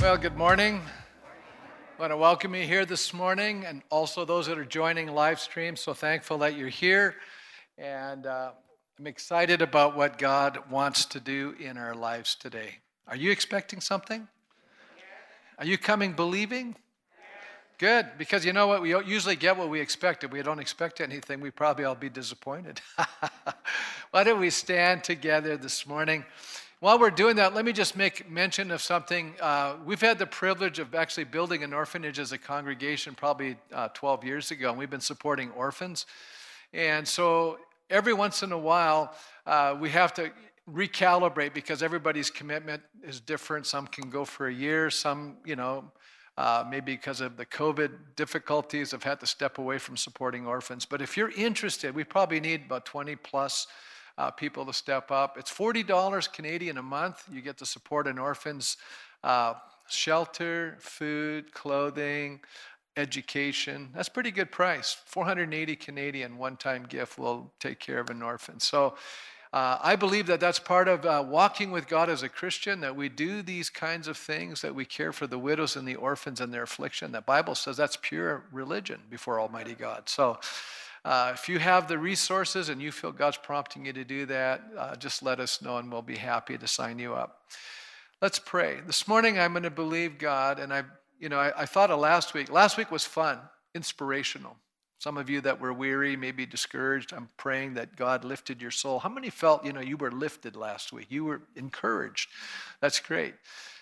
Well, good morning. I want to welcome you here this morning and also those that are joining live stream. So thankful that you're here. And uh, I'm excited about what God wants to do in our lives today. Are you expecting something? Are you coming believing? Good, because you know what? We usually get what we expect. If we don't expect anything, we probably all be disappointed. Why don't we stand together this morning? While we're doing that, let me just make mention of something. Uh, we've had the privilege of actually building an orphanage as a congregation probably uh, 12 years ago, and we've been supporting orphans. And so every once in a while, uh, we have to recalibrate because everybody's commitment is different. Some can go for a year, some, you know, uh, maybe because of the COVID difficulties, have had to step away from supporting orphans. But if you're interested, we probably need about 20 plus uh, people to step up. It's $40 Canadian a month. You get to support an orphan's uh, shelter, food, clothing, education. That's pretty good price. 480 Canadian one-time gift will take care of an orphan. So uh, I believe that that's part of uh, walking with God as a Christian, that we do these kinds of things, that we care for the widows and the orphans and their affliction. The Bible says that's pure religion before Almighty God. So uh, if you have the resources and you feel God's prompting you to do that, uh, just let us know and we'll be happy to sign you up. Let's pray. This morning I'm going to believe God, and I, you know, I, I thought of last week. Last week was fun, inspirational. Some of you that were weary, maybe discouraged, I'm praying that God lifted your soul. How many felt, you know, you were lifted last week? You were encouraged. That's great.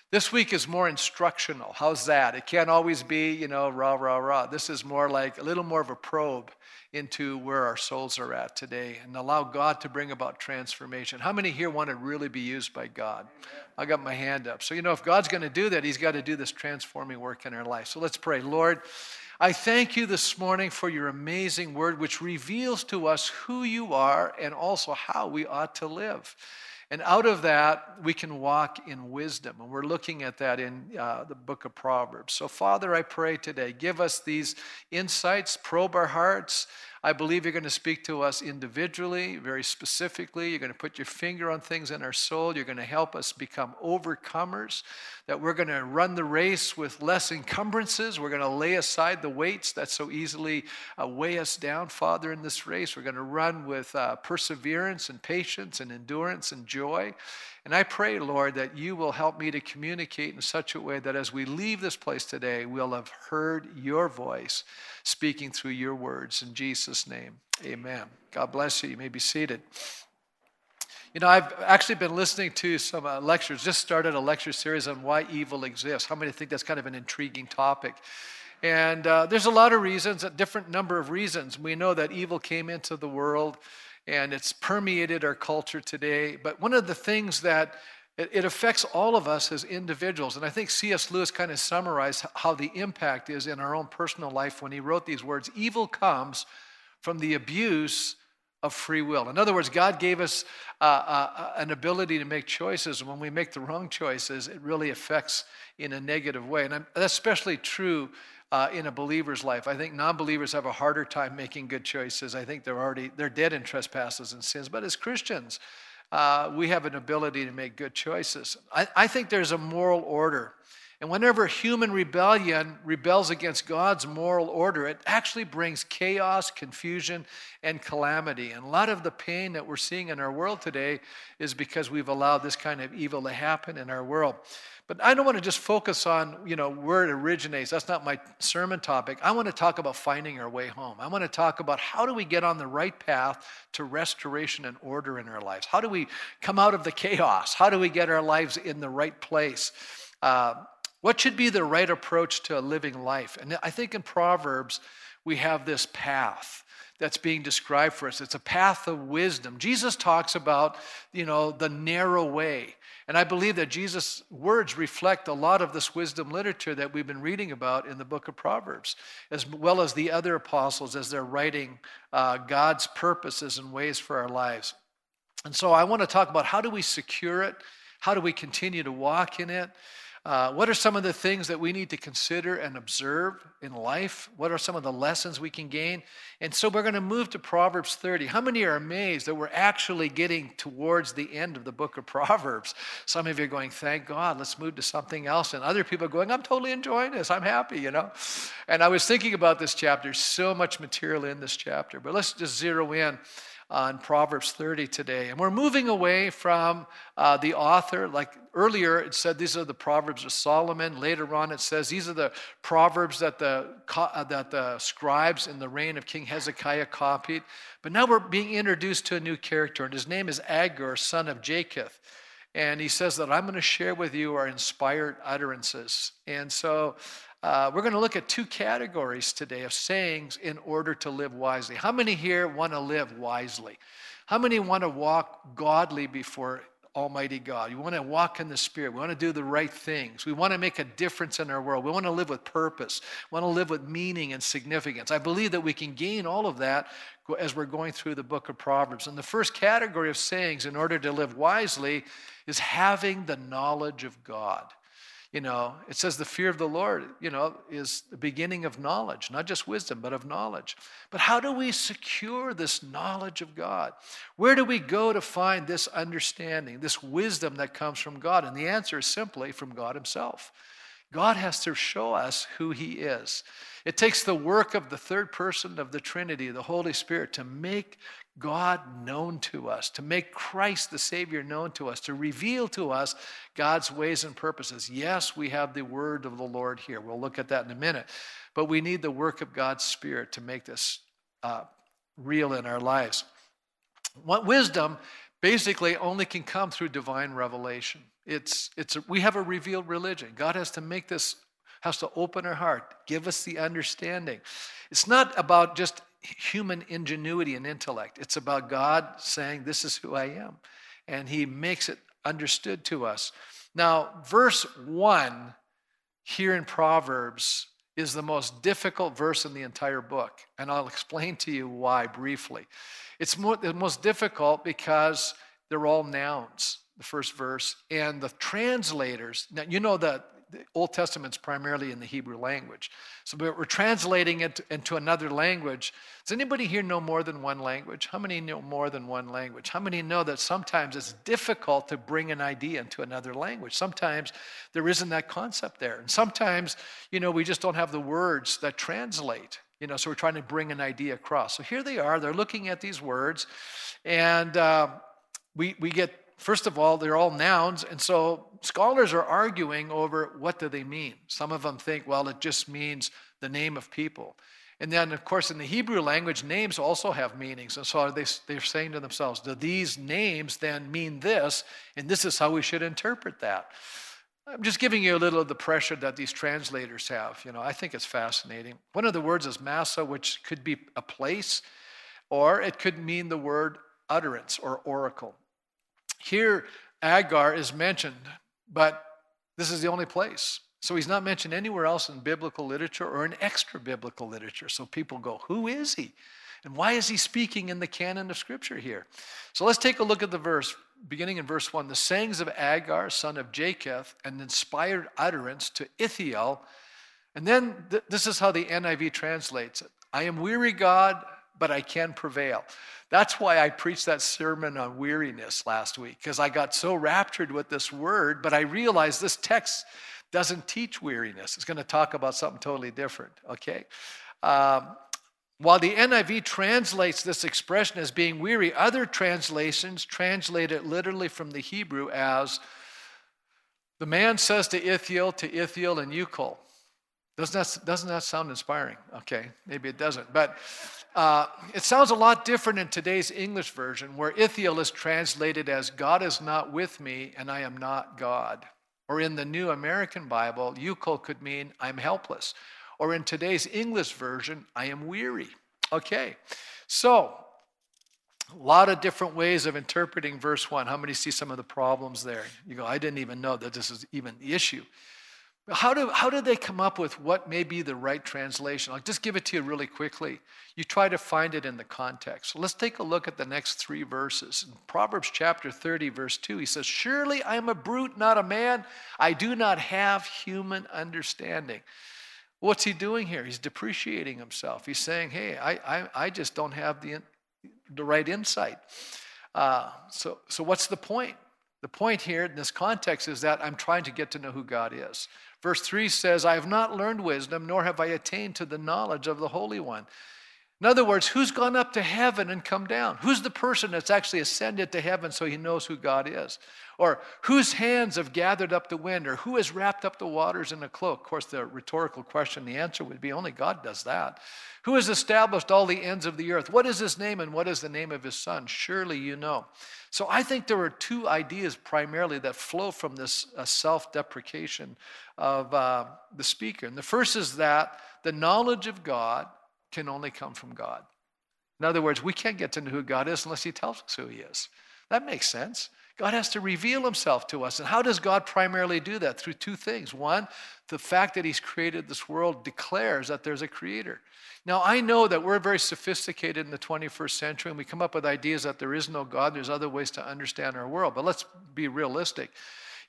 This week is more instructional. How's that? It can't always be, you know, rah, rah, rah. This is more like a little more of a probe into where our souls are at today and allow God to bring about transformation. How many here want to really be used by God? I got my hand up. So, you know, if God's going to do that, He's got to do this transforming work in our life. So let's pray. Lord, I thank you this morning for your amazing word, which reveals to us who you are and also how we ought to live. And out of that, we can walk in wisdom. And we're looking at that in uh, the book of Proverbs. So, Father, I pray today, give us these insights, probe our hearts, I believe you're going to speak to us individually, very specifically. You're going to put your finger on things in our soul. You're going to help us become overcomers, that we're going to run the race with less encumbrances. We're going to lay aside the weights that so easily uh, weigh us down, Father, in this race. We're going to run with uh, perseverance and patience and endurance and joy. And I pray, Lord, that you will help me to communicate in such a way that as we leave this place today, we'll have heard your voice speaking through your words. In Jesus' name, amen. God bless you. You may be seated. You know, I've actually been listening to some uh, lectures, just started a lecture series on why evil exists. How many think that's kind of an intriguing topic? And uh, there's a lot of reasons, a different number of reasons. We know that evil came into the world and it's permeated our culture today. But one of the things that it, affects all of us as individuals. And I think C.S. Lewis kind of summarized how the impact is in our own personal life when he wrote these words Evil comes from the abuse of free will. In other words, God gave us uh, uh, an ability to make choices. And when we make the wrong choices, it really affects in a negative way. And I'm, that's especially true uh, in a believer's life. I think non-believers have a harder time making good choices. I think they're already they're dead in trespasses and sins. But as Christians, uh, we have an ability to make good choices. I, I think there's a moral order. And whenever human rebellion rebels against God's moral order, it actually brings chaos, confusion, and calamity. And a lot of the pain that we're seeing in our world today is because we've allowed this kind of evil to happen in our world. But I don't want to just focus on, you know, where it originates. That's not my sermon topic. I want to talk about finding our way home. I want to talk about how do we get on the right path to restoration and order in our lives? How do we come out of the chaos? How do we get our lives in the right place? Uh, what should be the right approach to a living life? And I think in Proverbs, we have this path that's being described for us. It's a path of wisdom. Jesus talks about, you know, the narrow way. And I believe that Jesus' words reflect a lot of this wisdom literature that we've been reading about in the book of Proverbs, as well as the other apostles as they're writing uh, God's purposes and ways for our lives. And so I want to talk about how do we secure it? How do we continue to walk in it? Uh, what are some of the things that we need to consider and observe in life? What are some of the lessons we can gain? And so we're going to move to Proverbs 30. How many are amazed that we're actually getting towards the end of the book of Proverbs? Some of you are going, thank God, let's move to something else. And other people are going, I'm totally enjoying this. I'm happy, you know? And I was thinking about this chapter, so much material in this chapter. But let's just zero in on Proverbs 30 today. And we're moving away from uh, the author. Like earlier, it said these are the Proverbs of Solomon. Later on, it says these are the Proverbs that the, uh, that the scribes in the reign of King Hezekiah copied. But now we're being introduced to a new character, and his name is Agur, son of Jacob. And he says that I'm going to share with you our inspired utterances. And so uh, we're going to look at two categories today of sayings in order to live wisely. How many here want to live wisely? How many want to walk godly before Almighty God? You want to walk in the Spirit. We want to do the right things. We want to make a difference in our world. We want to live with purpose. We want to live with meaning and significance. I believe that we can gain all of that as we're going through the book of Proverbs. And the first category of sayings in order to live wisely is having the knowledge of God. You know, it says the fear of the Lord, you know, is the beginning of knowledge, not just wisdom, but of knowledge. But how do we secure this knowledge of God? Where do we go to find this understanding, this wisdom that comes from God? And the answer is simply from God Himself. God has to show us who He is. It takes the work of the third person of the Trinity, the Holy Spirit, to make God known to us, to make Christ the Savior known to us, to reveal to us God's ways and purposes. Yes, we have the word of the Lord here. We'll look at that in a minute. But we need the work of God's Spirit to make this uh, real in our lives. What wisdom basically only can come through divine revelation. It's, it's a, we have a revealed religion. God has to make this, has to open our heart, give us the understanding. It's not about just human ingenuity and intellect. It's about God saying, This is who I am. And He makes it understood to us. Now, verse 1 here in Proverbs is the most difficult verse in the entire book. And I'll explain to you why briefly. It's more, the most difficult because they're all nouns, the first verse. And the translators, now you know that the Old Testament's primarily in the Hebrew language. So we're translating it into another language. Does anybody here know more than one language? How many know more than one language? How many know that sometimes it's difficult to bring an idea into another language? Sometimes there isn't that concept there. And sometimes, you know, we just don't have the words that translate. You know, so we're trying to bring an idea across. So here they are. They're looking at these words, and uh, we we get first of all, they're all nouns, and so scholars are arguing over what do they mean. Some of them think, well, it just means the name of people. And then, of course, in the Hebrew language, names also have meanings. And so they, they're saying to themselves, do these names then mean this? And this is how we should interpret that. I'm just giving you a little of the pressure that these translators have. You know, I think it's fascinating. One of the words is massa, which could be a place, or it could mean the word utterance or oracle. Here, Agur is mentioned, but this is the only place. So he's not mentioned anywhere else in biblical literature or in extra biblical literature. So people go, Who is he? And why is he speaking in the canon of Scripture here? So let's take a look at the verse, beginning in verse 1. The sayings of Agur, son of Jacob, an inspired utterance to Ithiel. And then th- this is how the NIV translates it I am weary, God, but I can prevail. That's why I preached that sermon on weariness last week, because I got so raptured with this word, but I realized this text doesn't teach weariness. It's going to talk about something totally different, okay? Um, while the NIV translates this expression as being weary, other translations translate it literally from the Hebrew as the man says to Ithiel, to Ithiel and Ucal. Doesn't that, doesn't that sound inspiring? Okay, maybe it doesn't. But uh, it sounds a lot different in today's English version, where Ithiel is translated as God is not with me and I am not God. Or in the New American Bible, Ucal could mean I'm helpless. Or in today's English version, I am weary. Okay, so a lot of different ways of interpreting verse 1. How many see some of the problems there? You go, I didn't even know that this is even the issue. How do, how do they come up with what may be the right translation? I'll just give it to you really quickly. You try to find it in the context. Let's take a look at the next three verses. In Proverbs chapter 30, verse 2, he says, Surely I am a brute, not a man. I do not have human understanding. What's he doing here? He's depreciating himself. He's saying, Hey, I, I, I just don't have the, the right insight. Uh, so, so, what's the point? The point here in this context is that I'm trying to get to know who God is. Verse 3 says, I have not learned wisdom, nor have I attained to the knowledge of the Holy One. In other words, who's gone up to heaven and come down? Who's the person that's actually ascended to heaven so he knows who God is? Or whose hands have gathered up the wind? Or who has wrapped up the waters in a cloak? Of course, the rhetorical question, the answer would be only God does that. Who has established all the ends of the earth? What is his name and what is the name of his son? Surely you know. So I think there are two ideas primarily that flow from this uh, self deprecation of uh, the speaker. And the first is that the knowledge of God can only come from God. In other words, we can't get to know who God is unless He tells us who He is. That makes sense. God has to reveal himself to us. And how does God primarily do that? Through two things. One, the fact that he's created this world declares that there's a creator. Now, I know that we're very sophisticated in the 21st century and we come up with ideas that there is no God, there's other ways to understand our world. But let's be realistic.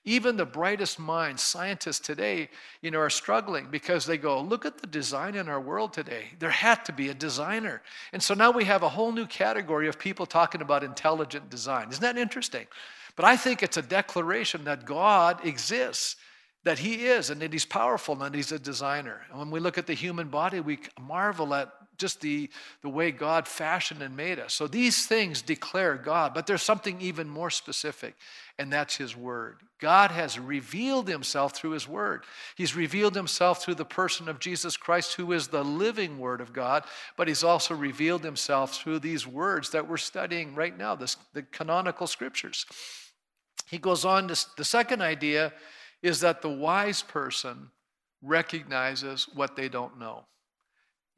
Even the brightest minds, scientists today, you know, are struggling because they go, look at the design in our world today. There had to be a designer. And so now we have a whole new category of people talking about intelligent design. Isn't that interesting? But I think it's a declaration that God exists, that He is, and that He's powerful, and that He's a designer. And when we look at the human body, we marvel at just the, the way God fashioned and made us. So these things declare God, but there's something even more specific, and that's His Word. God has revealed Himself through His Word. He's revealed Himself through the person of Jesus Christ, who is the living Word of God, but He's also revealed Himself through these words that we're studying right now, this, the canonical scriptures. He goes on to the second idea is that the wise person recognizes what they don't know.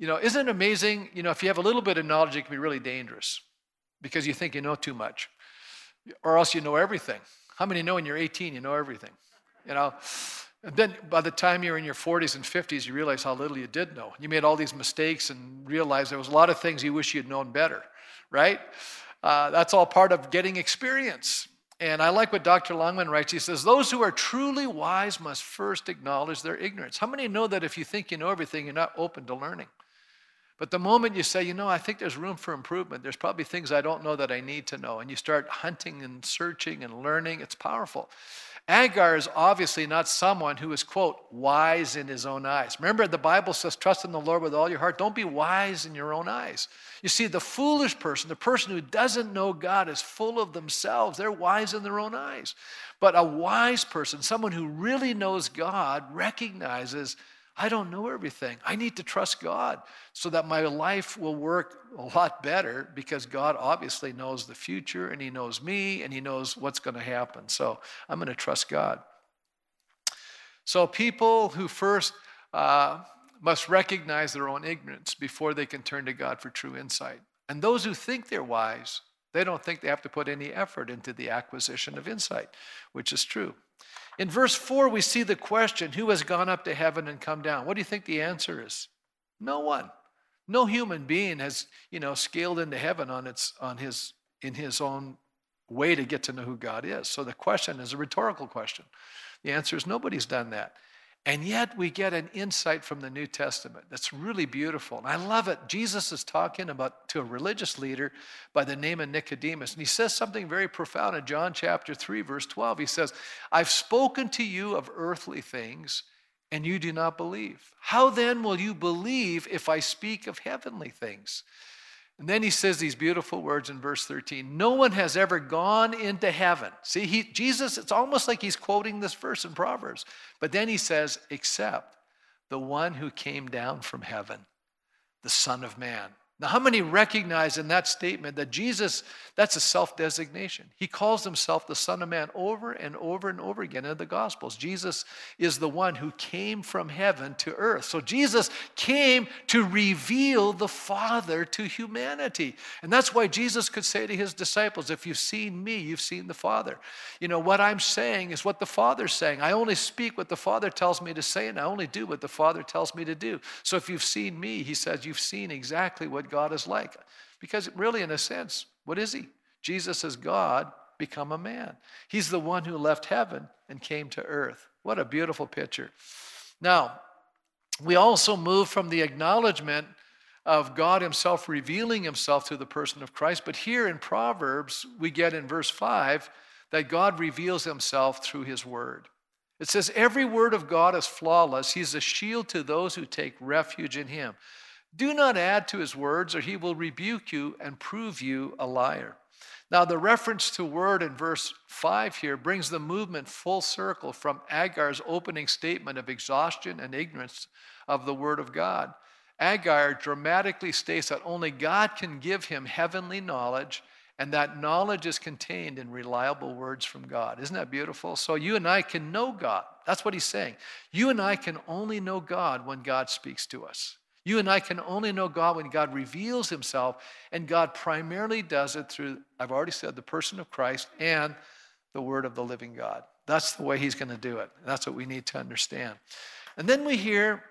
You know, isn't it amazing? You know, if you have a little bit of knowledge, it can be really dangerous because you think you know too much, or else you know everything. How many know when you're 18 you know everything? You know, and then by the time you're in your 40s and 50s, you realize how little you did know. You made all these mistakes and realized there was a lot of things you wish you'd known better, right? Uh, that's all part of getting experience. And I like what Dr. Longman writes. He says, Those who are truly wise must first acknowledge their ignorance. How many know that if you think you know everything, you're not open to learning? But the moment you say, you know, I think there's room for improvement, there's probably things I don't know that I need to know, and you start hunting and searching and learning, it's powerful. Agur is obviously not someone who is, quote, wise in his own eyes. Remember, the Bible says, trust in the Lord with all your heart. Don't be wise in your own eyes. You see, the foolish person, the person who doesn't know God, is full of themselves. They're wise in their own eyes. But a wise person, someone who really knows God, recognizes I don't know everything. I need to trust God so that my life will work a lot better because God obviously knows the future and He knows me and He knows what's going to happen. So I'm going to trust God. So people who first uh, must recognize their own ignorance before they can turn to God for true insight. And those who think they're wise, they don't think they have to put any effort into the acquisition of insight, which is true. In verse 4, we see the question who has gone up to heaven and come down? What do you think the answer is? No one. No human being has, you know, scaled into heaven on its on his in his own way to get to know who God is. So the question is a rhetorical question. The answer is nobody's done that. And yet we get an insight from the New Testament that's really beautiful. And I love it. Jesus is talking about to a religious leader by the name of Nicodemus. And he says something very profound in John chapter 3, verse 12. He says, I've spoken to you of earthly things, and you do not believe. How then will you believe if I speak of heavenly things? And then he says these beautiful words in verse 13 No one has ever gone into heaven. See, he, Jesus, it's almost like he's quoting this verse in Proverbs. But then he says, Except the one who came down from heaven, the Son of Man. Now, how many recognize in that statement that Jesus, that's a self designation? He calls himself the Son of Man over and over and over again in the Gospels. Jesus is the one who came from heaven to earth. So, Jesus came to reveal the Father to humanity. And that's why Jesus could say to his disciples, If you've seen me, you've seen the Father. You know, what I'm saying is what the Father's saying. I only speak what the Father tells me to say, and I only do what the Father tells me to do. So, if you've seen me, he says, you've seen exactly what God is like. Because really, in a sense, what is he? Jesus is God become a man. He's the one who left heaven and came to earth. What a beautiful picture. Now, we also move from the acknowledgement of God Himself revealing Himself through the person of Christ, but here in Proverbs, we get in verse 5 that God reveals Himself through His Word. It says, Every word of God is flawless. He's a shield to those who take refuge in Him. Do not add to his words, or he will rebuke you and prove you a liar. Now, the reference to word in verse 5 here brings the movement full circle from Agur's opening statement of exhaustion and ignorance of the word of God. Agur dramatically states that only God can give him heavenly knowledge, and that knowledge is contained in reliable words from God. Isn't that beautiful? So you and I can know God. That's what he's saying. You and I can only know God when God speaks to us. You and I can only know God when God reveals himself, and God primarily does it through, I've already said, the person of Christ and the word of the living God. That's the way he's going to do it. That's what we need to understand. And then we hear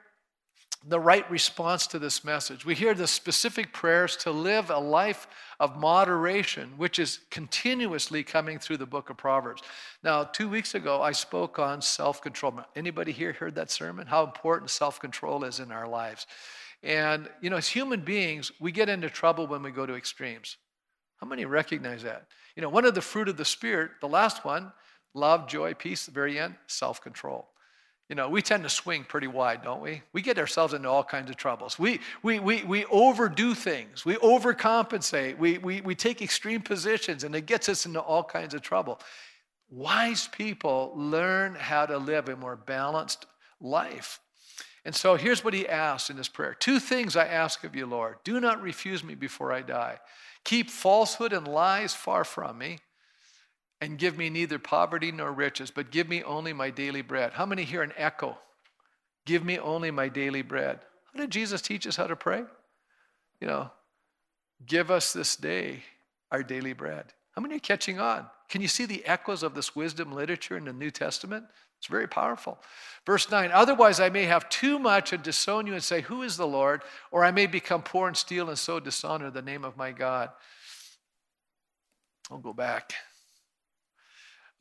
the right response to this message. We hear the specific prayers to live a life of moderation, which is continuously coming through the book of Proverbs. Now, two weeks ago, I spoke on self control. Anybody here heard that sermon? How important self control is in our lives. And, you know, as human beings, we get into trouble when we go to extremes. How many recognize that? You know, one of the fruit of the Spirit, the last one, love, joy, peace, the very end, self control. You know, we tend to swing pretty wide, don't we? We get ourselves into all kinds of troubles. We, we, we, we overdo things, we overcompensate, we, we, we take extreme positions, and it gets us into all kinds of trouble. Wise people learn how to live a more balanced life. And so here's what he asked in his prayer Two things I ask of you, Lord. Do not refuse me before I die. Keep falsehood and lies far from me, and give me neither poverty nor riches, but give me only my daily bread. How many hear an echo? Give me only my daily bread. How did Jesus teach us how to pray? You know, give us this day our daily bread. How many are catching on? Can you see the echoes of this wisdom literature in the New Testament? It's very powerful. Verse 9 Otherwise, I may have too much and disown you and say, Who is the Lord? Or I may become poor and steal and so dishonor the name of my God. I'll go back.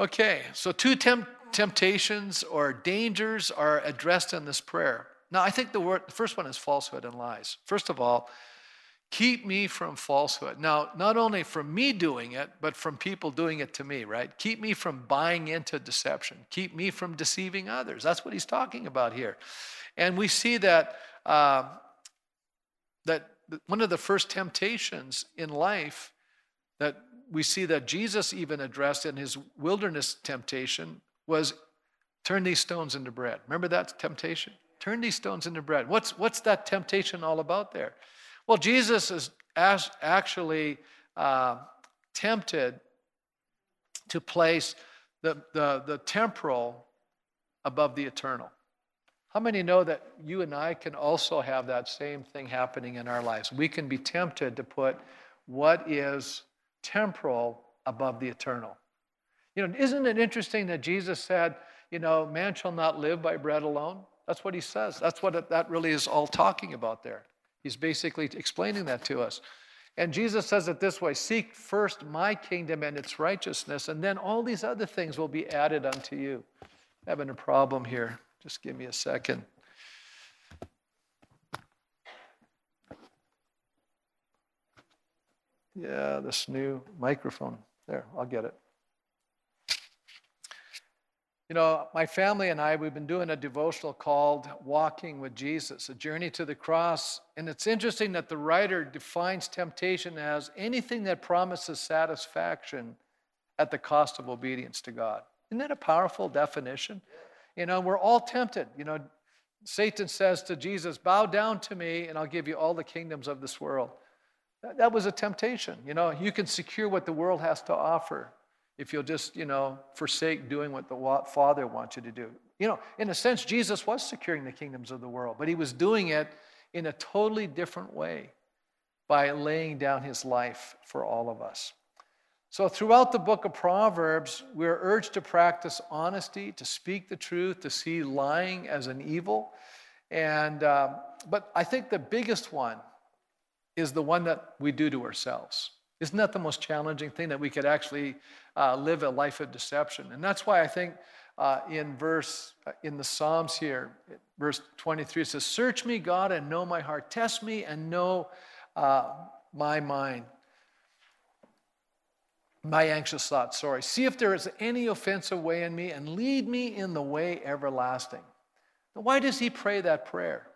Okay, so two temp- temptations or dangers are addressed in this prayer. Now, I think the, word, the first one is falsehood and lies. First of all, Keep me from falsehood. Now, not only from me doing it, but from people doing it to me, right? Keep me from buying into deception. Keep me from deceiving others. That's what he's talking about here. And we see that, uh, that one of the first temptations in life that we see that Jesus even addressed in his wilderness temptation was turn these stones into bread. Remember that temptation? Turn these stones into bread. What's, what's that temptation all about there? Well, Jesus is actually uh, tempted to place the, the, the temporal above the eternal. How many know that you and I can also have that same thing happening in our lives? We can be tempted to put what is temporal above the eternal. You know, isn't it interesting that Jesus said, you know, man shall not live by bread alone? That's what he says. That's what it, that really is all talking about there. He's basically explaining that to us. And Jesus says it this way Seek first my kingdom and its righteousness, and then all these other things will be added unto you. Having a problem here. Just give me a second. Yeah, this new microphone. There, I'll get it. You know, my family and I, we've been doing a devotional called Walking with Jesus, a journey to the cross. And it's interesting that the writer defines temptation as anything that promises satisfaction at the cost of obedience to God. Isn't that a powerful definition? You know, we're all tempted. You know, Satan says to Jesus, Bow down to me, and I'll give you all the kingdoms of this world. That was a temptation. You know, you can secure what the world has to offer if you'll just, you know, forsake doing what the Father wants you to do. You know, in a sense, Jesus was securing the kingdoms of the world, but he was doing it in a totally different way by laying down his life for all of us. So, throughout the book of Proverbs, we're urged to practice honesty, to speak the truth, to see lying as an evil. And, uh, but I think the biggest one is the one that we do to ourselves. Isn't that the most challenging thing that we could actually uh, live a life of deception? And that's why I think uh, in verse uh, in the Psalms here, verse 23, it says, "Search me, God, and know my heart. Test me and know uh, my mind." my anxious thoughts, sorry. See if there is any offensive way in me and lead me in the way everlasting. Now, why does he pray that prayer?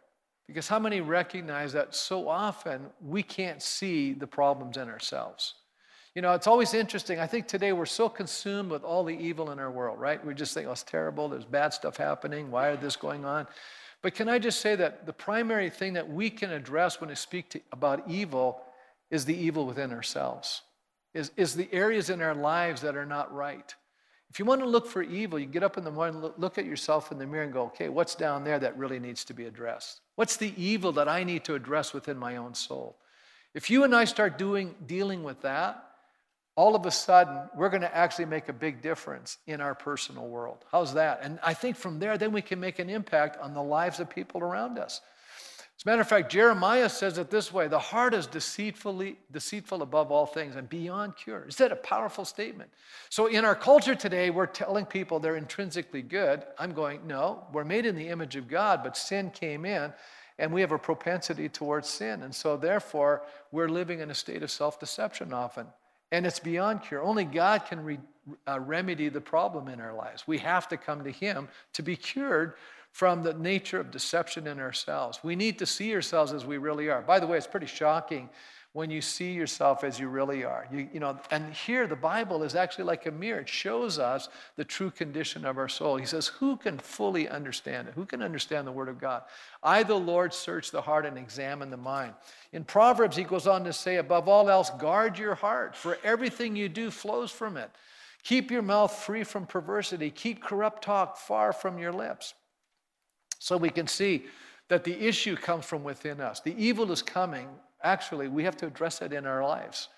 Because how many recognize that so often we can't see the problems in ourselves? You know, it's always interesting. I think today we're so consumed with all the evil in our world, right? We just think, oh, it's terrible. There's bad stuff happening. Why is this going on? But can I just say that the primary thing that we can address when we speak to, about evil is the evil within ourselves, is, is the areas in our lives that are not right. If you want to look for evil, you get up in the morning, look at yourself in the mirror and go, okay, what's down there that really needs to be addressed? What's the evil that I need to address within my own soul? If you and I start doing, dealing with that, all of a sudden, we're going to actually make a big difference in our personal world. How's that? And I think from there, then we can make an impact on the lives of people around us. As a matter of fact, Jeremiah says it this way the heart is deceitfully, deceitful above all things and beyond cure. Is that a powerful statement? So, in our culture today, we're telling people they're intrinsically good. I'm going, no, we're made in the image of God, but sin came in and we have a propensity towards sin. And so, therefore, we're living in a state of self deception often. And it's beyond cure. Only God can re, uh, remedy the problem in our lives. We have to come to Him to be cured from the nature of deception in ourselves. We need to see ourselves as we really are. By the way, it's pretty shocking when you see yourself as you really are. You, you know, and here the Bible is actually like a mirror. It shows us the true condition of our soul. He says, Who can fully understand it? Who can understand the Word of God? I, the Lord, search the heart and examine the mind. In Proverbs, he goes on to say, Above all else, guard your heart, for everything you do flows from it. Keep your mouth free from perversity, keep corrupt talk far from your lips. So we can see that the issue comes from within us. The evil is coming. Actually, we have to address it in our lives.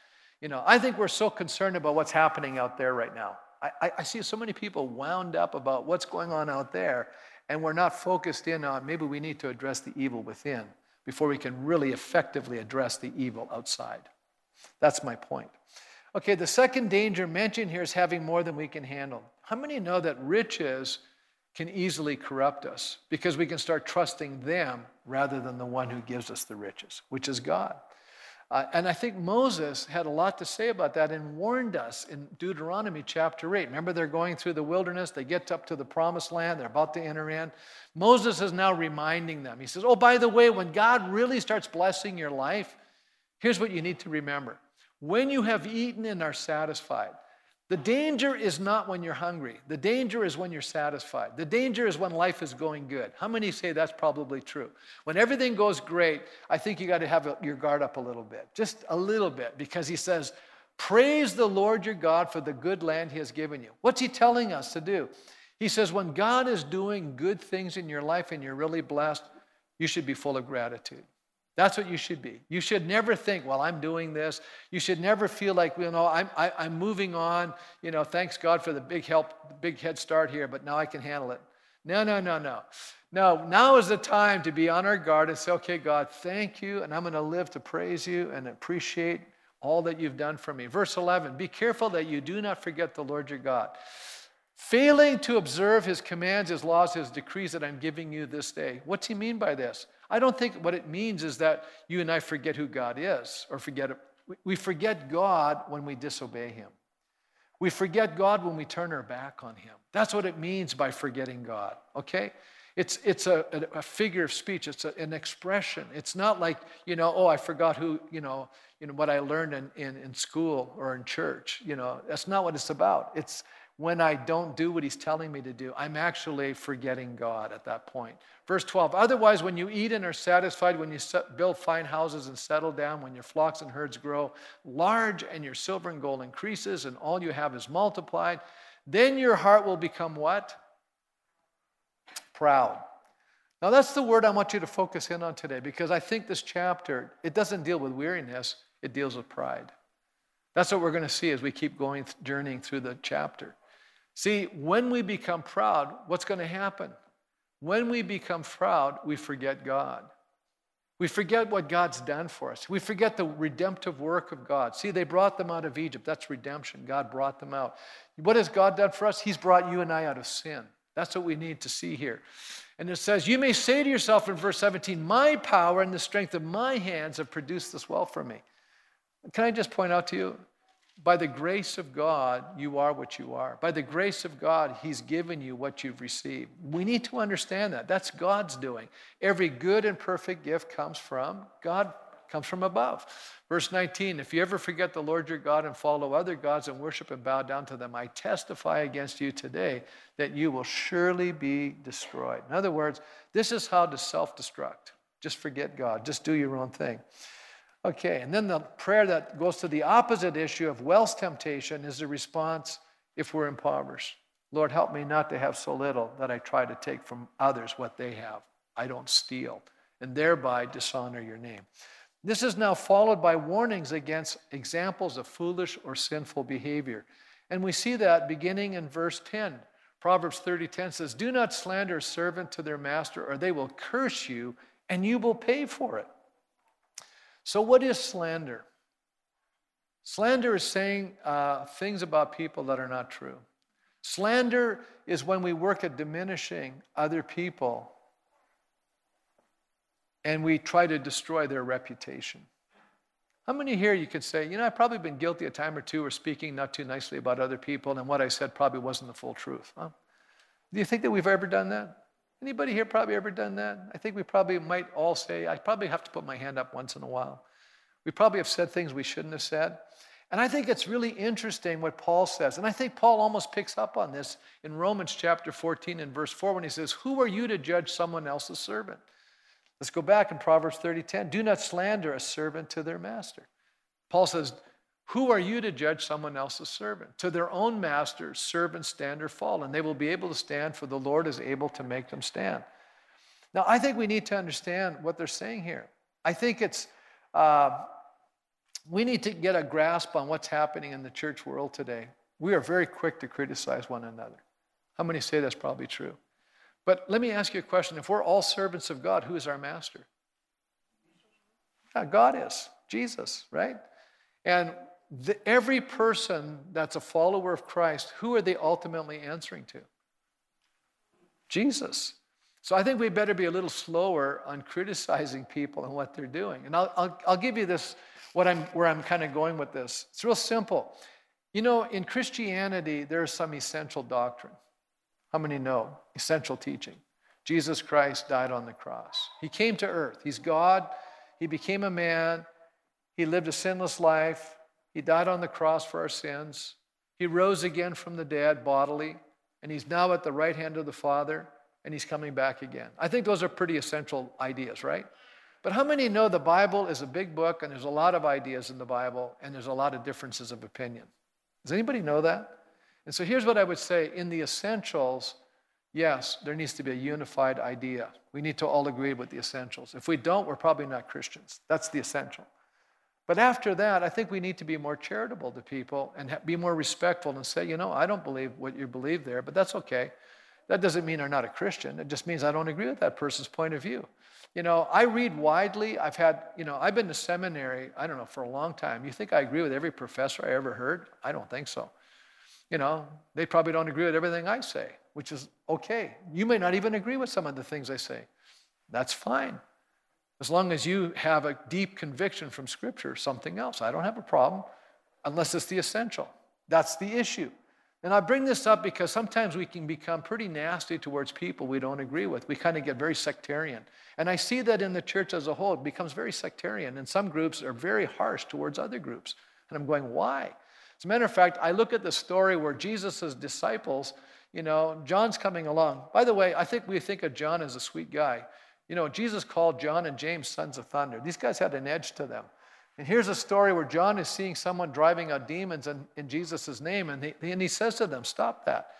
You know, I think we're so concerned about what's happening out there right now. I, I, see so many people wound up about what's going on out there, and we're not focused in on maybe we need to address the evil within before we can really effectively address the evil outside. That's my point. Okay, the second danger mentioned here is having more than we can handle. How many know that riches can easily corrupt us because we can start trusting them rather than the one who gives us the riches, which is God. Uh, and I think Moses had a lot to say about that and warned us in Deuteronomy chapter 8. Remember, they're going through the wilderness, they get up to the promised land, they're about to enter in. Moses is now reminding them. He says, Oh, by the way, when God really starts blessing your life, here's what you need to remember. When you have eaten and are satisfied, the danger is not when you're hungry. The danger is when you're satisfied. The danger is when life is going good. How many say that's probably true? When everything goes great, I think you got to have your guard up a little bit, just a little bit, because he says, Praise the Lord your God for the good land he has given you. What's he telling us to do? He says, When God is doing good things in your life and you're really blessed, you should be full of gratitude. That's what you should be. You should never think, well, I'm doing this. You should never feel like, you know, I'm, I, am i am moving on. You know, thanks God for the big help, big head start here, but now I can handle it. No, no, no, no. No, now is the time to be on our guard and say, okay, God, thank you, and I'm going to live to praise you and appreciate all that you've done for me. Verse 11 Be careful that you do not forget the Lord your God. Failing to observe his commands, his laws, his decrees that I'm giving you this day. What's he mean by this? I don't think what it means is that you and I forget who God is or forget it. We forget God when we disobey Him. We forget God when we turn our back on Him. That's what it means by forgetting God, okay? It's, it's a, a, figure of speech. It's a, an expression. It's not like, you know, oh, I forgot who, you know, you know what I learned in, in, in school or in church. You know, that's not what it's about. It's when I don't do what he's telling me to do, I'm actually forgetting God at that point. Verse 12 Otherwise, when you eat and are satisfied, when you build fine houses and settle down, when your flocks and herds grow large and your silver and gold increases and all you have is multiplied, then your heart will become what? Proud. Now, that's the word I want you to focus in on today because I think this chapter, it doesn't deal with weariness, it deals with pride. That's what we're going to see as we keep going, journeying through the chapter. See, when we become proud, what's going to happen? When we become proud, we forget God. We forget what God's done for us. We forget the redemptive work of God. See, they brought them out of Egypt. That's redemption. God brought them out. What has God done for us? He's brought you and I out of sin. That's what we need to see here. And it says, You may say to yourself in verse 17, My power and the strength of my hands have produced this wealth for me. Can I just point out to you, by the grace of God, you are what you are. By the grace of God, He's given you what you've received. We need to understand that. That's God's doing. Every good and perfect gift comes from God, comes from above. Verse 19 If you ever forget the Lord your God and follow other gods and worship and bow down to them, I testify against you today that you will surely be destroyed. In other words, this is how to self destruct. Just forget God, just do your own thing. Okay, and then the prayer that goes to the opposite issue of wealth temptation is the response if we're impoverished. Lord, help me not to have so little that I try to take from others what they have. I don't steal, and thereby dishonor your name. This is now followed by warnings against examples of foolish or sinful behavior. And we see that beginning in verse 10. Proverbs 30:10 says, "Do not slander a servant to their master, or they will curse you, and you will pay for it." So, what is slander? Slander is saying uh, things about people that are not true. Slander is when we work at diminishing other people and we try to destroy their reputation. How many here you could say, you know, I've probably been guilty a time or two of speaking not too nicely about other people, and what I said probably wasn't the full truth? Huh? Do you think that we've ever done that? Anybody here probably ever done that? I think we probably might all say, I probably have to put my hand up once in a while. We probably have said things we shouldn't have said. And I think it's really interesting what Paul says. And I think Paul almost picks up on this in Romans chapter 14 and verse 4 when he says, Who are you to judge someone else's servant? Let's go back in Proverbs 30:10. Do not slander a servant to their master. Paul says, who are you to judge someone else's servant? To their own masters, servants stand or fall, and they will be able to stand, for the Lord is able to make them stand. Now, I think we need to understand what they're saying here. I think it's, uh, we need to get a grasp on what's happening in the church world today. We are very quick to criticize one another. How many say that's probably true? But let me ask you a question. If we're all servants of God, who is our master? Yeah, God is, Jesus, right? And the, every person that's a follower of Christ, who are they ultimately answering to? Jesus. So I think we better be a little slower on criticizing people and what they're doing. And I'll, I'll, I'll give you this, what I'm, where I'm kind of going with this. It's real simple. You know, in Christianity, there's some essential doctrine. How many know? Essential teaching. Jesus Christ died on the cross. He came to earth. He's God. He became a man. He lived a sinless life. He died on the cross for our sins. He rose again from the dead bodily, and he's now at the right hand of the Father, and he's coming back again. I think those are pretty essential ideas, right? But how many know the Bible is a big book, and there's a lot of ideas in the Bible, and there's a lot of differences of opinion? Does anybody know that? And so here's what I would say in the essentials, yes, there needs to be a unified idea. We need to all agree with the essentials. If we don't, we're probably not Christians. That's the essential. But after that, I think we need to be more charitable to people and be more respectful and say, you know, I don't believe what you believe there, but that's okay. That doesn't mean I'm not a Christian. It just means I don't agree with that person's point of view. You know, I read widely. I've had, you know, I've been to seminary, I don't know, for a long time. You think I agree with every professor I ever heard? I don't think so. You know, they probably don't agree with everything I say, which is okay. You may not even agree with some of the things I say. That's fine. As long as you have a deep conviction from Scripture, something else. I don't have a problem unless it's the essential. That's the issue. And I bring this up because sometimes we can become pretty nasty towards people we don't agree with. We kind of get very sectarian. And I see that in the church as a whole, it becomes very sectarian. And some groups are very harsh towards other groups. And I'm going, why? As a matter of fact, I look at the story where Jesus' disciples, you know, John's coming along. By the way, I think we think of John as a sweet guy. You know, Jesus called John and James sons of thunder. These guys had an edge to them. And here's a story where John is seeing someone driving out demons in, in Jesus' name, and he, and he says to them, Stop that.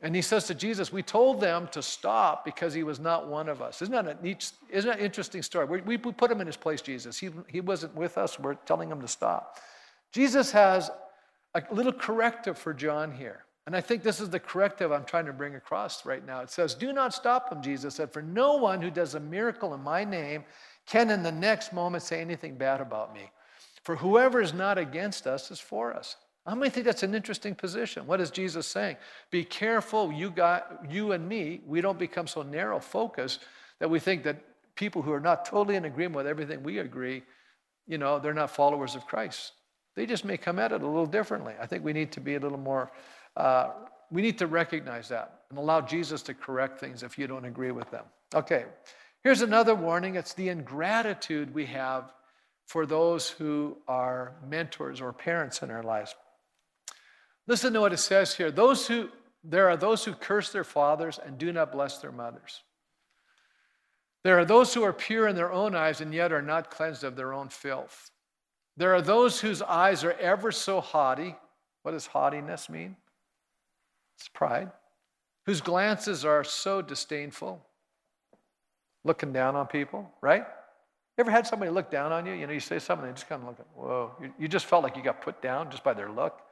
And he says to Jesus, We told them to stop because he was not one of us. Isn't that a neat, isn't that an interesting story? We, we put him in his place, Jesus. He, he wasn't with us. We're telling him to stop. Jesus has a little corrective for John here. And I think this is the corrective I'm trying to bring across right now. It says, Do not stop him, Jesus said, for no one who does a miracle in my name can in the next moment say anything bad about me. For whoever is not against us is for us. How many think that's an interesting position? What is Jesus saying? Be careful, you got you and me, we don't become so narrow focused that we think that people who are not totally in agreement with everything we agree, you know, they're not followers of Christ. They just may come at it a little differently. I think we need to be a little more, uh, we need to recognize that and allow Jesus to correct things if you don't agree with them. Okay, here's another warning it's the ingratitude we have for those who are mentors or parents in our lives. Listen to what it says here. Those who there are those who curse their fathers and do not bless their mothers. There are those who are pure in their own eyes and yet are not cleansed of their own filth. There are those whose eyes are ever so haughty. What does haughtiness mean? It's pride. Whose glances are so disdainful, looking down on people, right? Ever had somebody look down on you? You know, you say something, they just kind of look, at, whoa. You, you just felt like you got put down just by their look.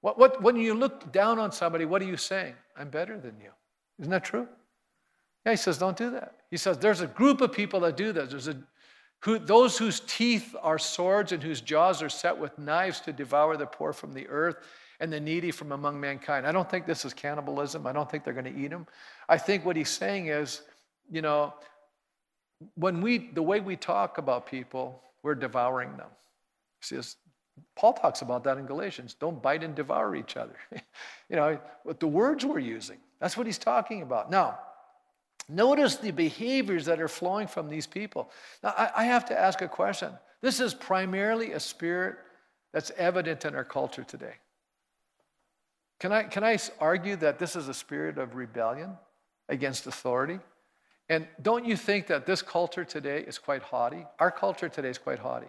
What, what, when you look down on somebody, what are you saying? I'm better than you. Isn't that true? Yeah, he says, don't do that. He says, there's a group of people that do that. There's a, who, those whose teeth are swords and whose jaws are set with knives to devour the poor from the earth and the needy from among mankind. I don't think this is cannibalism. I don't think they're going to eat them. I think what he's saying is, you know, when we, the way we talk about people, we're devouring them. See, Paul talks about that in Galatians. Don't bite and devour each other. you know, what the words we're using. That's what he's talking about. Now, notice the behaviors that are flowing from these people. Now, I, I have to ask a question. This is primarily a spirit that's evident in our culture today. Can I, can I argue that this is a spirit of rebellion against authority? And don't you think that this culture today is quite haughty? Our culture today is quite haughty.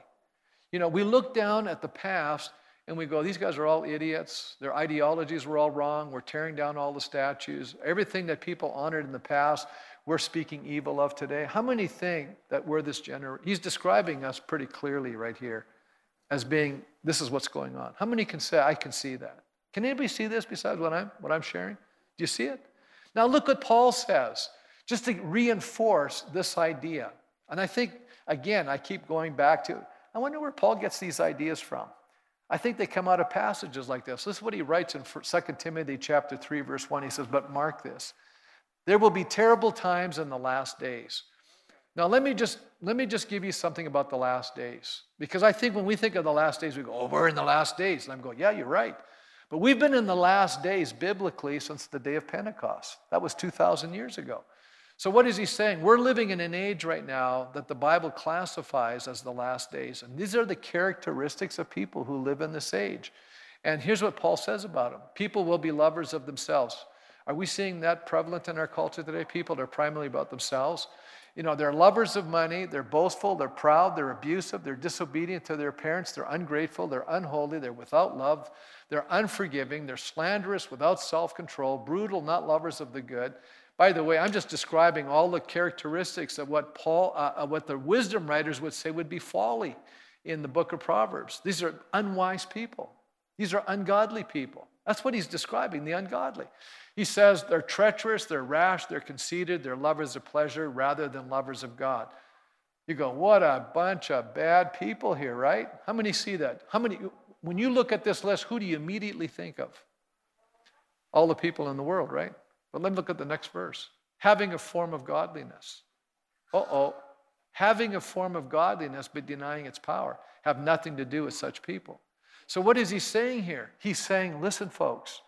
You know, we look down at the past and we go, these guys are all idiots. Their ideologies were all wrong. We're tearing down all the statues. Everything that people honored in the past, we're speaking evil of today. How many think that we're this generation? He's describing us pretty clearly right here as being, this is what's going on. How many can say, I can see that? Can anybody see this besides what I'm, what I'm sharing? Do you see it? Now look what Paul says, just to reinforce this idea. And I think, again, I keep going back to I wonder where Paul gets these ideas from. I think they come out of passages like this. This is what he writes in 2 Timothy chapter 3, verse 1. He says, But mark this. There will be terrible times in the last days. Now let me just let me just give you something about the last days. Because I think when we think of the last days, we go, Oh, we're in the last days. And I'm going, Yeah, you're right. But we've been in the last days biblically since the day of Pentecost. That was 2,000 years ago. So, what is he saying? We're living in an age right now that the Bible classifies as the last days. And these are the characteristics of people who live in this age. And here's what Paul says about them people will be lovers of themselves. Are we seeing that prevalent in our culture today? People are primarily about themselves. You know, they're lovers of money, they're boastful, they're proud, they're abusive, they're disobedient to their parents, they're ungrateful, they're unholy, they're without love, they're unforgiving, they're slanderous, without self control, brutal, not lovers of the good. By the way, I'm just describing all the characteristics of what Paul, uh, of what the wisdom writers would say would be folly in the book of Proverbs. These are unwise people. These are ungodly people. That's what he's describing, the ungodly. He says they're treacherous, they're rash, they're conceited, they're lovers of pleasure rather than lovers of God. You go, what a bunch of bad people here, right? How many see that? How many, when you look at this list, who do you immediately think of? All the people in the world, right? But let me look at the next verse. Having a form of godliness. Uh oh. Having a form of godliness but denying its power have nothing to do with such people. So, what is he saying here? He's saying, listen, folks,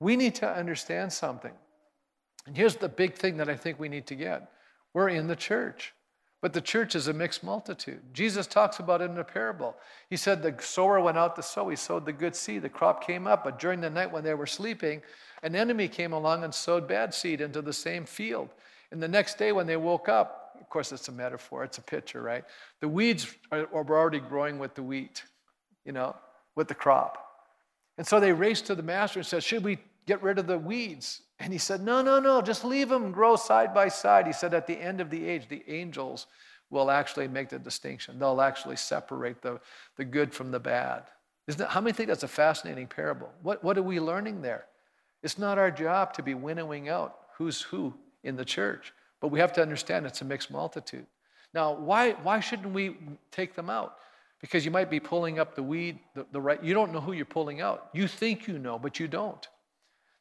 we need to understand something. And here's the big thing that I think we need to get we're in the church. But the church is a mixed multitude. Jesus talks about it in a parable. He said the sower went out to sow. He sowed the good seed. The crop came up, but during the night when they were sleeping, an enemy came along and sowed bad seed into the same field. And the next day when they woke up, of course, it's a metaphor, it's a picture, right? The weeds are, were already growing with the wheat, you know, with the crop. And so they raced to the master and said, Should we get rid of the weeds? And he said, No, no, no, just leave them grow side by side. He said, At the end of the age, the angels will actually make the distinction. They'll actually separate the, the good from the bad. Isn't that, how many think that's a fascinating parable? What, what are we learning there? It's not our job to be winnowing out who's who in the church, but we have to understand it's a mixed multitude. Now, why, why shouldn't we take them out? Because you might be pulling up the weed, the, the right, you don't know who you're pulling out. You think you know, but you don't.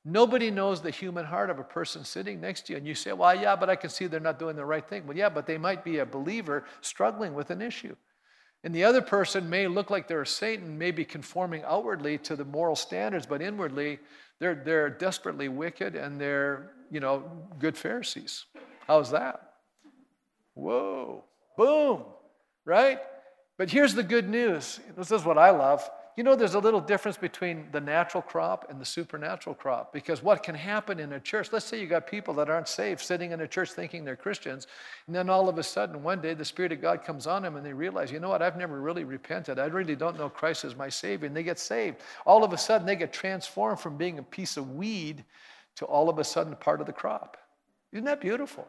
Nobody knows the human heart of a person sitting next to you. And you say, well, yeah, but I can see they're not doing the right thing. Well, yeah, but they might be a believer struggling with an issue. And the other person may look like they're a Satan, may be conforming outwardly to the moral standards, but inwardly they're, they're desperately wicked and they're, you know, good Pharisees. How's that? Whoa, boom, right? But here's the good news. This is what I love. You know, there's a little difference between the natural crop and the supernatural crop because what can happen in a church, let's say you got people that aren't saved sitting in a church thinking they're Christians, and then all of a sudden one day the Spirit of God comes on them and they realize, you know what, I've never really repented. I really don't know Christ as my Savior, and they get saved. All of a sudden they get transformed from being a piece of weed to all of a sudden part of the crop. Isn't that beautiful?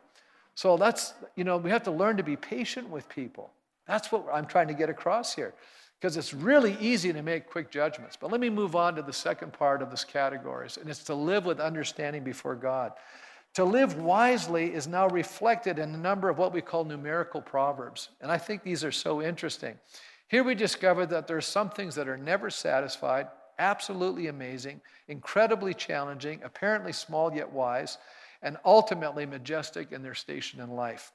So that's, you know, we have to learn to be patient with people. That's what I'm trying to get across here because it's really easy to make quick judgments. But let me move on to the second part of this categories, and it's to live with understanding before God. To live wisely is now reflected in a number of what we call numerical proverbs. And I think these are so interesting. Here we discover that there are some things that are never satisfied, absolutely amazing, incredibly challenging, apparently small yet wise, and ultimately majestic in their station in life.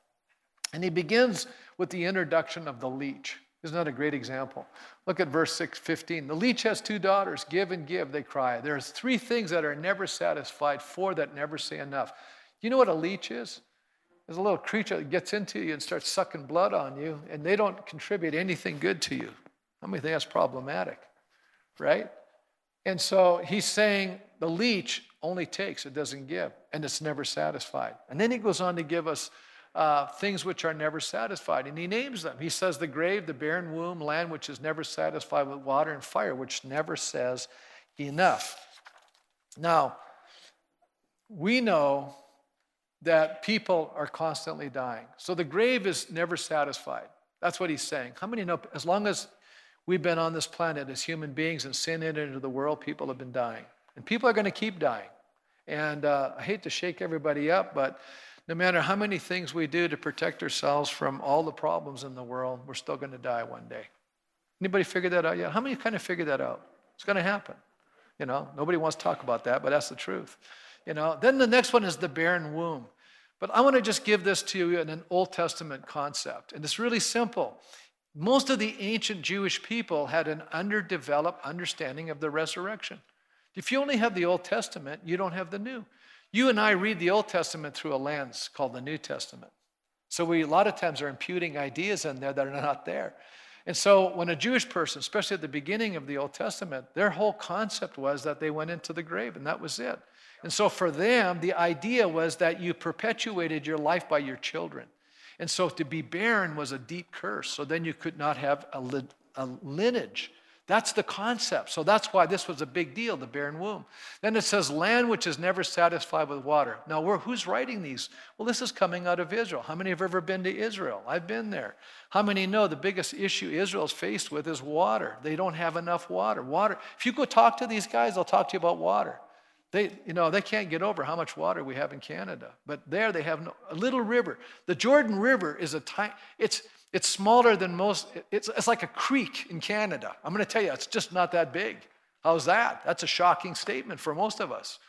And he begins with the introduction of the leech. Isn't that a great example? Look at verse 6, 15. The leech has two daughters. Give and give, they cry. There's three things that are never satisfied, four that never say enough. You know what a leech is? There's a little creature that gets into you and starts sucking blood on you, and they don't contribute anything good to you. Many think that's problematic? Right? And so he's saying the leech only takes, it doesn't give, and it's never satisfied. And then he goes on to give us uh, things which are never satisfied. And he names them. He says the grave, the barren womb, land which is never satisfied with water, and fire which never says enough. Now, we know that people are constantly dying. So the grave is never satisfied. That's what he's saying. How many know as long as we've been on this planet as human beings and sin entered into the world, people have been dying. And people are going to keep dying. And uh, I hate to shake everybody up, but no matter how many things we do to protect ourselves from all the problems in the world, we're still going to die one day. Anybody figure that out yet? How many kind of figure that out? It's going to happen. You know, nobody wants to talk about that, but that's the truth. You know, then the next one is the barren womb. But I want to just give this to you in an Old Testament concept. And it's really simple. Most of the ancient Jewish people had an underdeveloped understanding of the resurrection. If you only have the Old Testament, you don't have the New. You and I read the Old Testament through a lens called the New Testament. So we a lot of times are imputing ideas in there that are not there. And so when a Jewish person, especially at the beginning of the Old Testament, their whole concept was that they went into the grave and that was it. And so for them, the idea was that you perpetuated your life by your children. And so to be barren was a deep curse. So then you could not have a, a lineage. That's the concept. So that's why this was a big deal, the barren womb. Then it says, land which is never satisfied with water. Now, who's writing these? Well, this is coming out of Israel. How many have ever been to Israel? I've been there. How many know the biggest issue Israel's faced with is water? They don't have enough water. Water. If you go talk to these guys, they'll talk to you about water. They, you know, they can't get over how much water we have in Canada. But there they have no, a little river. The Jordan River is a tiny, it's, it's smaller than most, it's, it's like a creek in Canada. I'm going to tell you, it's just not that big. How's that? That's a shocking statement for most of us.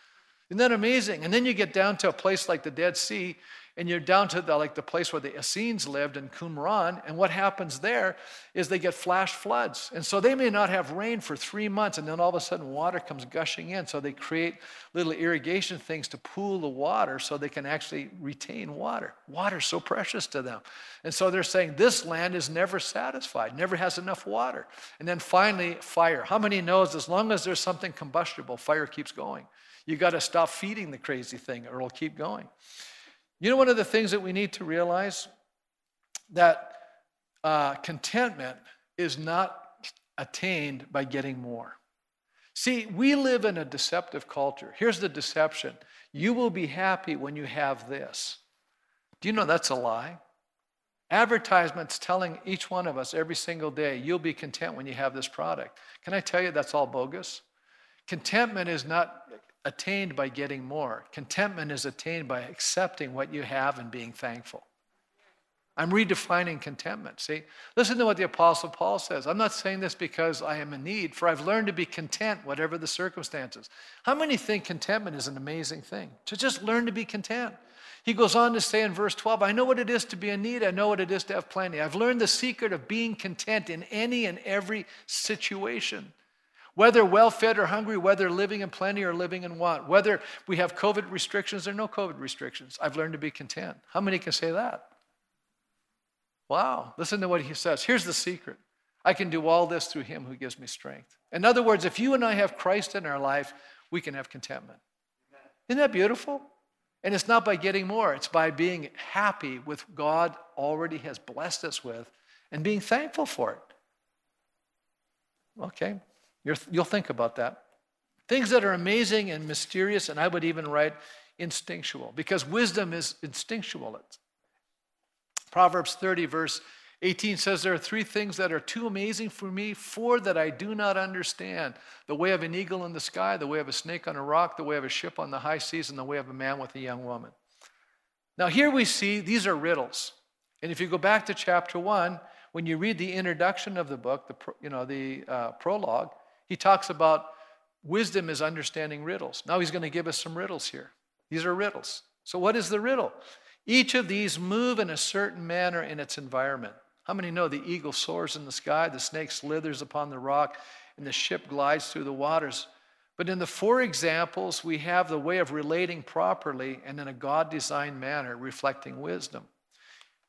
Isn't that amazing? And then you get down to a place like the Dead Sea, and you're down to the, like the place where the Essenes lived in Qumran, and what happens there is they get flash floods. And so they may not have rain for three months, and then all of a sudden water comes gushing in. So they create little irrigation things to pool the water so they can actually retain water. Water's so precious to them. And so they're saying this land is never satisfied, never has enough water. And then finally, fire. How many knows as long as there's something combustible, fire keeps going? You got to stop feeding the crazy thing or it'll keep going. You know, one of the things that we need to realize that uh, contentment is not attained by getting more. See, we live in a deceptive culture. Here's the deception you will be happy when you have this. Do you know that's a lie? Advertisements telling each one of us every single day, you'll be content when you have this product. Can I tell you that's all bogus? Contentment is not attained by getting more. Contentment is attained by accepting what you have and being thankful. I'm redefining contentment. See, listen to what the Apostle Paul says. I'm not saying this because I am in need, for I've learned to be content, whatever the circumstances. How many think contentment is an amazing thing? To just learn to be content. He goes on to say in verse 12, I know what it is to be in need. I know what it is to have plenty. I've learned the secret of being content in any and every situation. Whether well fed or hungry, whether living in plenty or living in want, whether we have COVID restrictions or no COVID restrictions, I've learned to be content. How many can say that? Wow, listen to what he says. Here's the secret I can do all this through him who gives me strength. In other words, if you and I have Christ in our life, we can have contentment. Isn't that beautiful? And it's not by getting more, it's by being happy with God already has blessed us with and being thankful for it. Okay, you will think about that. Things that are amazing and mysterious, and I would even write instinctual, because wisdom is instinctual. It's, Proverbs 30, verse 18 says, There are three things that are too amazing for me, four that I do not understand the way of an eagle in the sky, the way of a snake on a rock, the way of a ship on the high seas, and the way of a man with a young woman. Now, here we see these are riddles. And if you go back to chapter 1, when you read the introduction of the book, the, you know, the uh, prologue, he talks about wisdom is understanding riddles. Now he's going to give us some riddles here. These are riddles. So, what is the riddle? Each of these move in a certain manner in its environment. How many know the eagle soars in the sky, the snake slithers upon the rock, and the ship glides through the waters? But in the four examples, we have the way of relating properly and in a God designed manner, reflecting wisdom.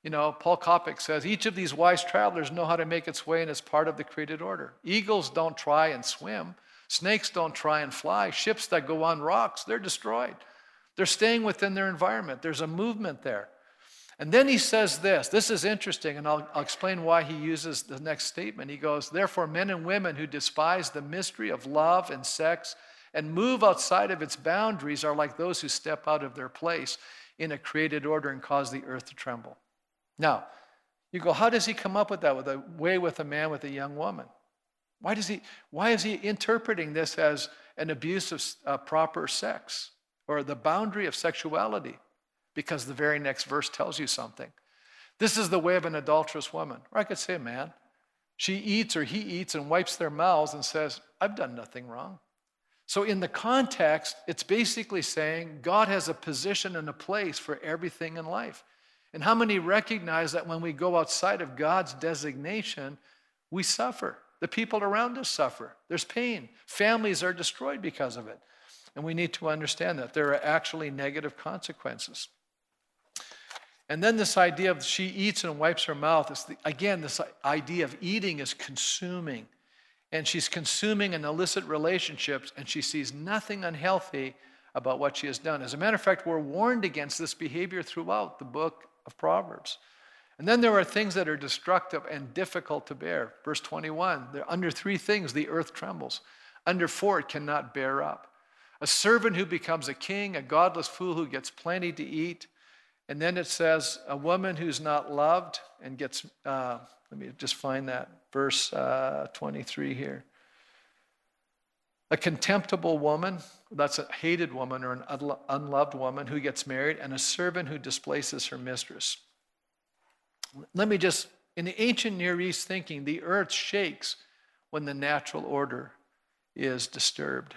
You know, Paul Koptak says each of these wise travelers know how to make its way and is part of the created order. Eagles don't try and swim. Snakes don't try and fly. Ships that go on rocks, they're destroyed. They're staying within their environment. There's a movement there. And then he says this. This is interesting, and I'll, I'll, explain why he uses the next statement. He goes, Therefore, men and women who despise the mystery of love and sex and move outside of its boundaries are like those who step out of their place in a created order and cause the earth to tremble. Now, you go, how does he come up with that with a way with a man with a young woman? Why does he why is he interpreting this as an abuse of uh, proper sex or the boundary of sexuality? Because the very next verse tells you something. This is the way of an adulterous woman. Or I could say, man, she eats or he eats and wipes their mouths and says, I've done nothing wrong. So, in the context, it's basically saying God has a position and a place for everything in life. And how many recognize that when we go outside of God's designation, we suffer? The people around us suffer. There's pain. Families are destroyed because of it. And we need to understand that there are actually negative consequences. And then this idea of she eats and wipes her mouth is the, again, this idea of eating is consuming. And she's consuming in illicit relationships, and she sees nothing unhealthy about what she has done. As a matter of fact, we're warned against this behavior throughout the book of Proverbs. And then there are things that are destructive and difficult to bear. Verse 21 there under three things the earth trembles, under four it cannot bear up. A servant who becomes a king, a godless fool who gets plenty to eat. And then it says, a woman who's not loved and gets, uh, let me just find that, verse uh, 23 here. A contemptible woman, that's a hated woman or an unloved woman who gets married, and a servant who displaces her mistress. Let me just, in the ancient Near East thinking, the earth shakes when the natural order is disturbed.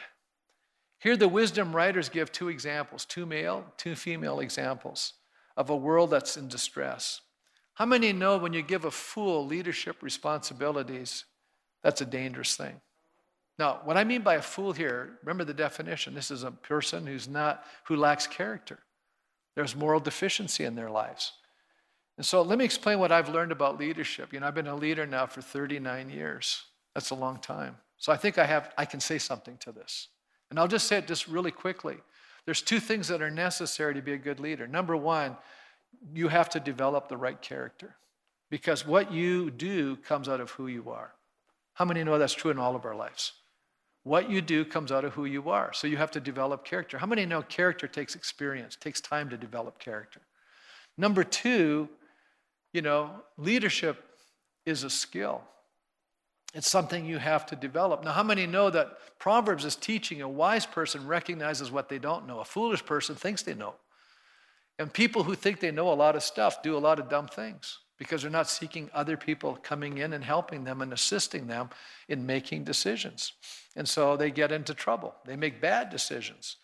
Here, the wisdom writers give two examples two male, two female examples of a world that's in distress. How many know when you give a fool leadership responsibilities, that's a dangerous thing? Now, what I mean by a fool here, remember the definition. This is a person who's not who lacks character. There's moral deficiency in their lives. And so let me explain what I've learned about leadership. You know, I've been a leader now for 39 years. That's a long time. So I think I have I can say something to this. And I'll just say it just really quickly. There's two things that are necessary to be a good leader. Number one, you have to develop the right character because what you do comes out of who you are. How many know that's true in all of our lives? What you do comes out of who you are. So you have to develop character. How many know character takes experience, takes time to develop character? Number two, you know, leadership is a skill. It's something you have to develop. Now, how many know that Proverbs is teaching a wise person recognizes what they don't know? A foolish person thinks they know. And people who think they know a lot of stuff do a lot of dumb things because they're not seeking other people coming in and helping them and assisting them in making decisions. And so they get into trouble. They make bad decisions.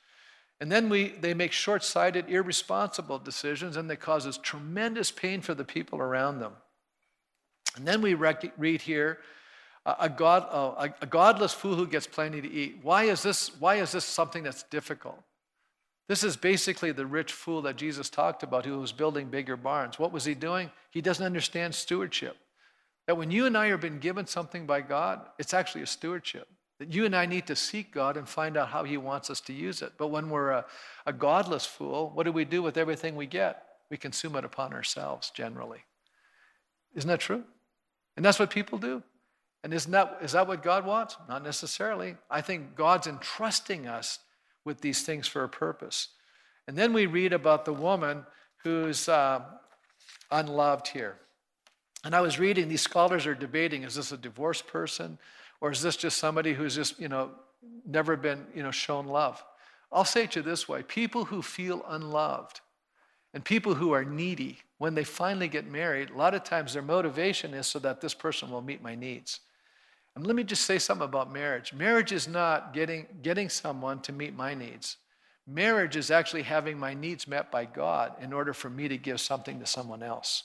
And then we, they make short sighted, irresponsible decisions, and they causes tremendous pain for the people around them. And then we rec- read here a, God, oh, a, a godless fool who gets plenty to eat. Why is, this, why is this something that's difficult? This is basically the rich fool that Jesus talked about who was building bigger barns. What was he doing? He doesn't understand stewardship. That when you and I are been given something by God, it's actually a stewardship. That you and I need to seek God and find out how He wants us to use it. But when we're a, a godless fool, what do we do with everything we get? We consume it upon ourselves generally. Isn't that true? And that's what people do. And isn't that, is that what God wants? Not necessarily. I think God's entrusting us with these things for a purpose. And then we read about the woman who's uh, unloved here. And I was reading, these scholars are debating is this a divorced person or is this just somebody who's just, you know, never been, you know, shown love? I'll say it to you this way people who feel unloved and people who are needy, when they finally get married, a lot of times their motivation is so that this person will meet my needs. And let me just say something about marriage. Marriage is not getting, getting someone to meet my needs. Marriage is actually having my needs met by God in order for me to give something to someone else.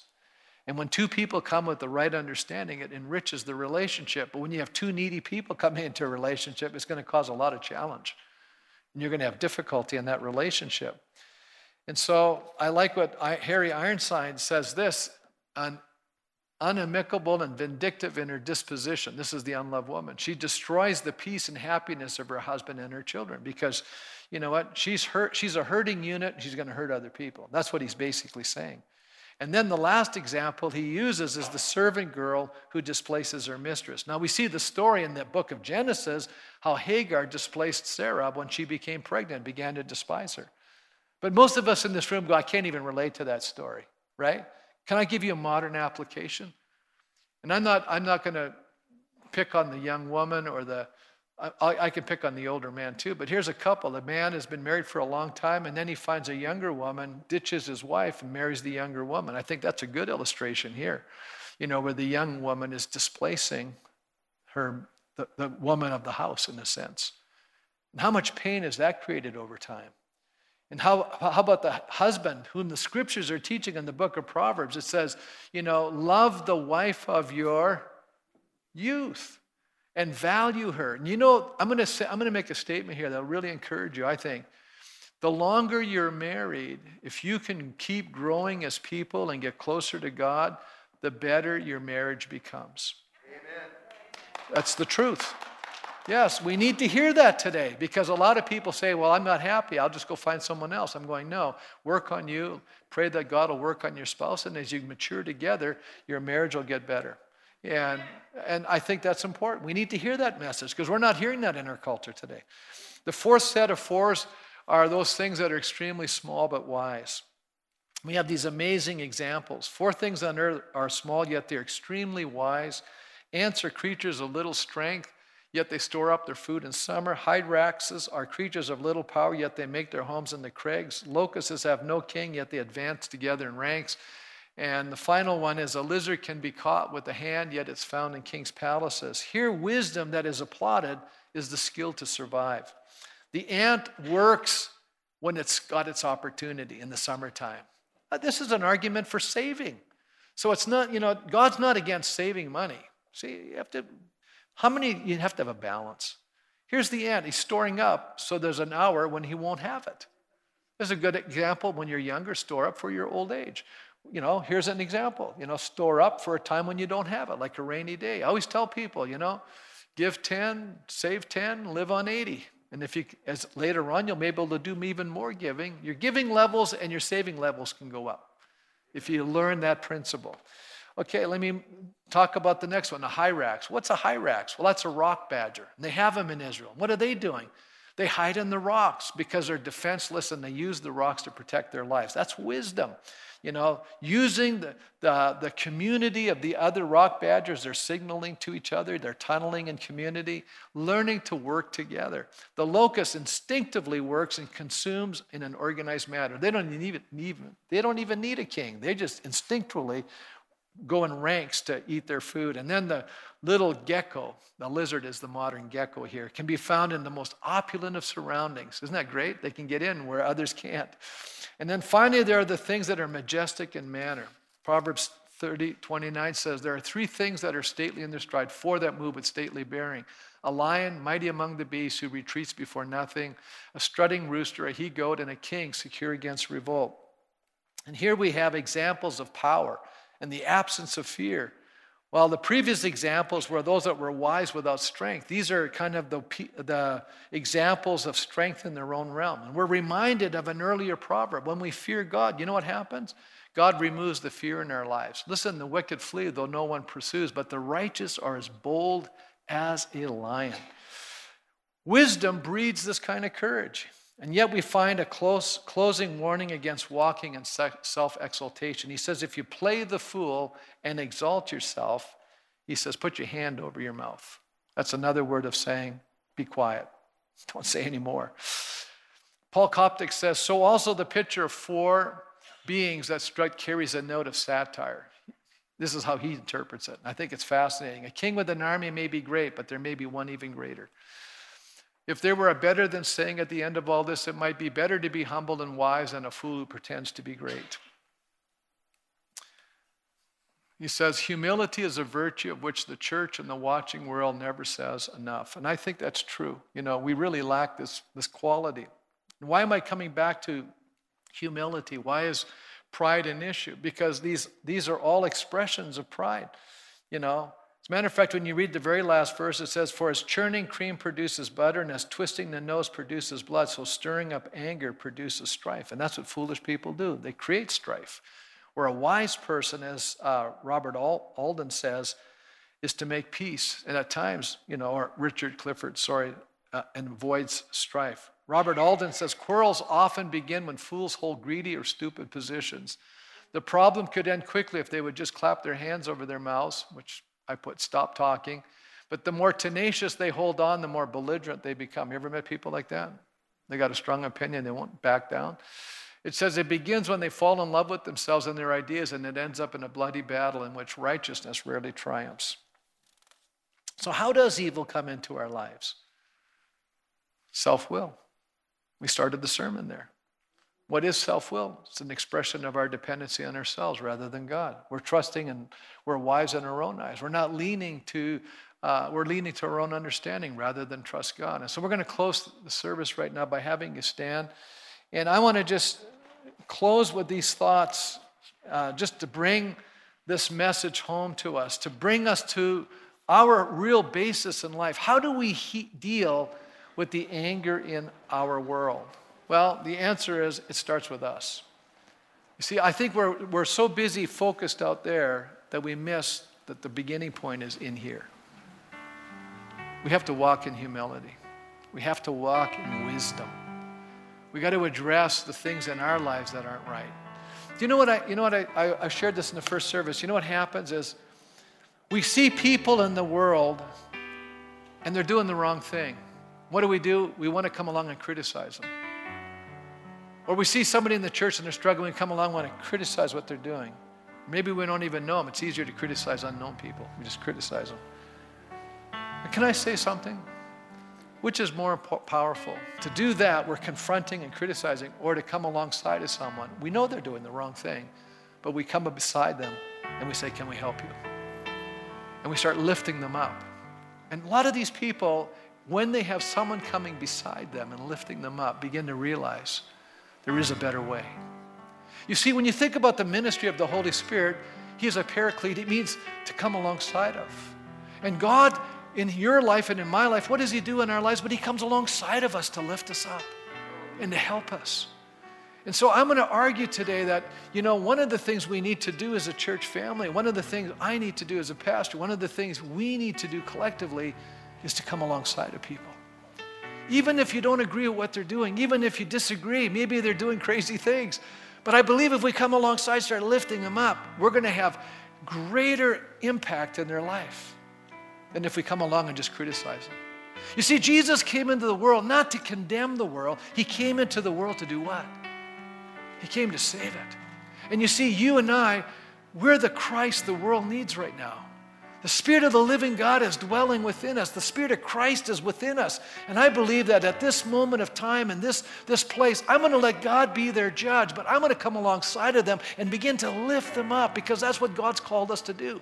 And when two people come with the right understanding, it enriches the relationship. But when you have two needy people coming into a relationship, it's going to cause a lot of challenge. And you're going to have difficulty in that relationship. And so I like what Harry Ironside says this an unamicable and vindictive in her disposition. This is the unloved woman. She destroys the peace and happiness of her husband and her children because, you know what? She's hurt. She's a hurting unit. She's going to hurt other people. That's what he's basically saying. And then the last example he uses is the servant girl who displaces her mistress. Now we see the story in the book of Genesis how Hagar displaced Sarah when she became pregnant, began to despise her. But most of us in this room go, I can't even relate to that story, right? Can I give you a modern application? And I'm not, I'm not going to pick on the young woman or the, I, I can pick on the older man too, but here's a couple. The man has been married for a long time and then he finds a younger woman, ditches his wife, and marries the younger woman. I think that's a good illustration here, you know, where the young woman is displacing her, the, the woman of the house in a sense. And how much pain has that created over time? And how, how about the husband whom the scriptures are teaching in the book of Proverbs? It says, you know, love the wife of your youth and value her. And you know, I'm going to say, I'm going to make a statement here that'll really encourage you, I think. The longer you're married, if you can keep growing as people and get closer to God, the better your marriage becomes. Amen. That's the truth. Yes, we need to hear that today because a lot of people say, Well, I'm not happy. I'll just go find someone else. I'm going, No, work on you. Pray that God will work on your spouse. And as you mature together, your marriage will get better. And, and I think that's important. We need to hear that message because we're not hearing that in our culture today. The fourth set of fours are those things that are extremely small but wise. We have these amazing examples. Four things on earth are small, yet they're extremely wise. Ants are creatures of little strength yet they store up their food in summer. Hyraxes are creatures of little power, yet they make their homes in the crags. Locusts have no king, yet they advance together in ranks. And the final one is a lizard can be caught with the hand, yet it's found in king's palaces. Here, wisdom that is applauded is the skill to survive. The ant works when it's got its opportunity in the summertime. Uh, this is an argument for saving. So it's not, you know, God's not against saving money. See, you have to, how many, you have to have a balance. Here's the end He's storing up, so there's an hour when He won't have it. This is a good example when you're younger, store up for your old age. You know, here's an example. You know, store up for a time when you don't have it, like a rainy day. I always tell people, you know, give 10, save 10, live on 80. And if you, as later on, you'll be able to do even more giving. Your giving levels and your saving levels can go up if you learn that principle. Okay, let me talk about the next one, the hyrax. What's a hyrax? Well, that's a rock badger. And they have them in Israel. What are they doing? They hide in the rocks because they're defenseless and they use the rocks to protect their lives. That's wisdom. You know, using the, the, the community of the other rock badgers, they're signaling to each other, they're tunneling in community, learning to work together. The locust instinctively works and consumes in an organized manner. They don't even, even, they don't even need a king. They just instinctually go in ranks to eat their food. And then the little gecko, the lizard is the modern gecko here, can be found in the most opulent of surroundings. Isn't that great? They can get in where others can't. And then finally, there are the things that are majestic in manner. Proverbs 30, 29 says, There are three things that are stately in their stride, four that move with stately bearing. A lion, mighty among the beasts, who retreats before nothing, a strutting rooster, a he goat, and a king secure against revolt. And here we have examples of power and the absence of fear. While the previous examples were those that were wise without strength, these are kind of the, the examples of strength in their own realm. And we're reminded of an earlier proverb when we fear God, you know what happens? God removes the fear in our lives. Listen, the wicked flee, though no one pursues, but the righteous are as bold as a lion. Wisdom breeds this kind of courage. And yet we find a close, closing warning against walking in self exaltation. He says, if you play the fool and exalt yourself, he says, put your hand over your mouth. That's another word of saying, be quiet. Don't say anymore. Paul Koptak says, so also the picture of four beings that strut carries a note of satire. This is how he interprets it. I think it's fascinating. A king with an army may be great, but there may be one even greater. If there were a better than saying at the end of all this, it might be better to be humble and wise than a fool who pretends to be great. He says, humility is a virtue of which the church and the watching world never says enough. And I think that's true. You know, we really lack this, this quality. Why am I coming back to humility? Why is pride an issue? Because these, these are all expressions of pride. You know, as a matter of fact, when you read the very last verse, it says, For as churning cream produces butter, and as twisting the nose produces blood, so stirring up anger produces strife. And that's what foolish people do. They create strife. Where a wise person, as uh, Robert Alden says, is to make peace. And at times, you know, or Richard Clifford, sorry, uh, and avoids strife. Robert Alden says, Quarrels often begin when fools hold greedy or stupid positions. The problem could end quickly if they would just clap their hands over their mouths, which I put stop talking. But the more tenacious they hold on, the more belligerent they become. You ever met people like that? They got a strong opinion, they won't back down. It says it begins when they fall in love with themselves and their ideas, and it ends up in a bloody battle in which righteousness rarely triumphs. So, how does evil come into our lives? Self will. We started the sermon there. What is self will? It's an expression of our dependency on ourselves rather than God. We're trusting and we're wise in our own eyes. We're not leaning to, uh, we're leaning to our own understanding rather than trust God. And so we're going to close the service right now by having you stand. And I want to just close with these thoughts uh, just to bring this message home to us, to bring us to our real basis in life. How do we he- deal with the anger in our world? Well, the answer is it starts with us. You see, I think we're, we're so busy focused out there that we miss that the beginning point is in here. We have to walk in humility. We have to walk in wisdom. We got to address the things in our lives that aren't right. Do you know what I, you know what I, I, I shared this in the first service. You know what happens is we see people in the world and they're doing the wrong thing. What do we do? We want to come along and criticize them. Or we see somebody in the church and they're struggling, come along want to criticize what they're doing. Maybe we don't even know them. It's easier to criticize unknown people. We just criticize them. But can I say something? Which is more powerful? To do that, we're confronting and criticizing, or to come alongside of someone. We know they're doing the wrong thing, but we come beside them and we say, Can we help you? And we start lifting them up. And a lot of these people, when they have someone coming beside them and lifting them up, begin to realize there is a better way. You see, when you think about the ministry of the Holy Spirit, He is a paraclete. It means to come alongside of. And God in your life and in my life, what does He do in our lives? But He comes alongside of us to lift us up and to help us. And so I'm going to argue today that, you know, one of the things we need to do as a church family, one of the things I need to do as a pastor, one of the things we need to do collectively is to come alongside of people. Even if you don't agree with what they're doing, even if you disagree, maybe they're doing crazy things. But I believe if we come alongside, start lifting them up, we're going to have greater impact in their life than if we come along and just criticize them. You see, Jesus came into the world not to condemn the world, He came into the world to do what? He came to save it. And you see, you and I, we're the Christ the world needs right now. The Spirit of the living God is dwelling within us. The Spirit of Christ is within us. And I believe that at this moment of time in this, this place, I'm going to let God be their judge, but I'm going to come alongside of them and begin to lift them up because that's what God's called us to do.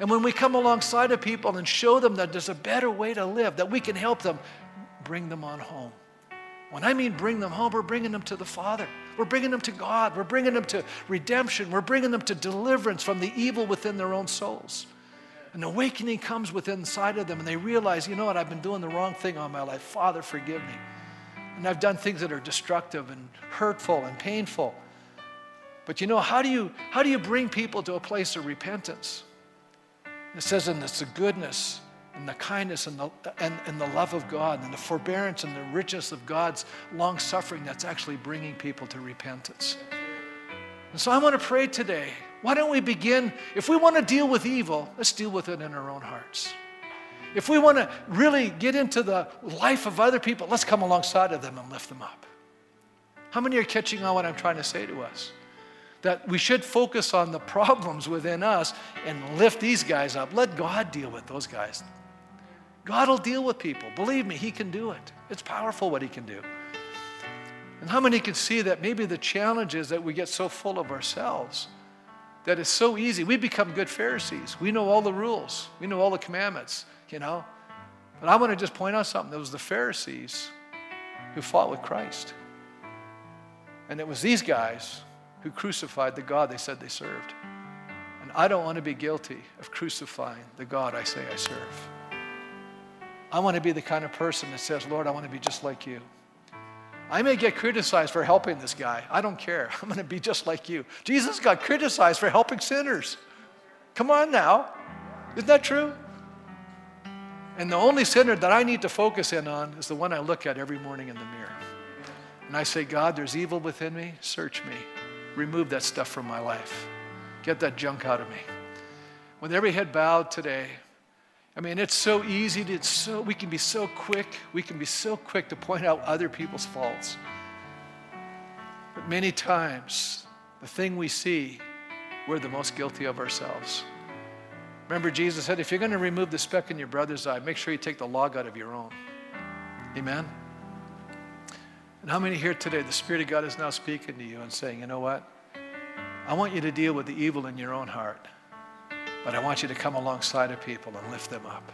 And when we come alongside of people and show them that there's a better way to live, that we can help them, bring them on home. When I mean bring them home, we're bringing them to the Father. We're bringing them to God. We're bringing them to redemption. We're bringing them to deliverance from the evil within their own souls. An awakening comes within inside of them, and they realize, you know what, I've been doing the wrong thing all my life. Father, forgive me. And I've done things that are destructive and hurtful and painful. But you know, how do you, how do you bring people to a place of repentance? It says, and it's the goodness and the kindness and the, and, and the love of God and the forbearance and the richness of God's long suffering that's actually bringing people to repentance. And so I want to pray today. Why don't we begin? If we want to deal with evil, let's deal with it in our own hearts. If we want to really get into the life of other people, let's come alongside of them and lift them up. How many are catching on what I'm trying to say to us? that we should focus on the problems within us and lift these guys up. Let God deal with those guys. God will deal with people. Believe me, He can do it. It's powerful what He can do. And how many can see that maybe the challenge is that we get so full of ourselves that it's so easy. We become good Pharisees. We know all the rules, we know all the commandments, you know. But I want to just point out something. It was the Pharisees who fought with Christ. And it was these guys who crucified the God they said they served. And I don't want to be guilty of crucifying the God I say I serve. I want to be the kind of person that says, Lord, I want to be just like you. I may get criticized for helping this guy. I don't care. I'm going to be just like you. Jesus got criticized for helping sinners. Come on now. Isn't that true? And the only sinner that I need to focus in on is the one I look at every morning in the mirror. And I say, God, there's evil within me. Search me. Remove that stuff from my life. Get that junk out of me. With every head bowed today, I mean, it's so easy to, it's so, we can be so quick, we can be so quick to point out other people's faults. But many times, the thing we see, we're the most guilty of ourselves. Remember, Jesus said, if you're going to remove the speck in your brother's eye, make sure you take the log out of your own. Amen? And how many here today, the Spirit of God is now speaking to you and saying, you know what? I want you to deal with the evil in your own heart, but I want you to come alongside of people and lift them up.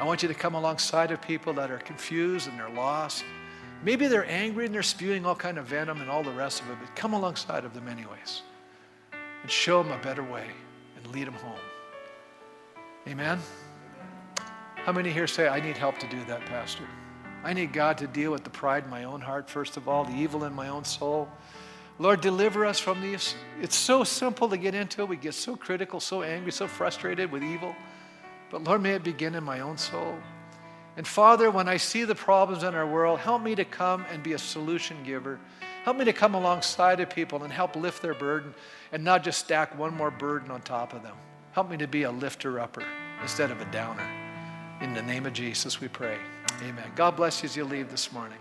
I want you to come alongside of people that are confused and they're lost. Maybe they're angry and they're spewing all kind of venom and all the rest of it, but come alongside of them anyways and show them a better way and lead them home. Amen? How many here say, I need help to do that, Pastor? I need God to deal with the pride in my own heart, first of all, the evil in my own soul. Lord, deliver us from these. It's so simple to get into. We get so critical, so angry, so frustrated with evil. But Lord, may it begin in my own soul. And Father, when I see the problems in our world, help me to come and be a solution giver. Help me to come alongside of people and help lift their burden and not just stack one more burden on top of them. Help me to be a lifter upper instead of a downer. In the name of Jesus, we pray. Amen. God bless you as you leave this morning.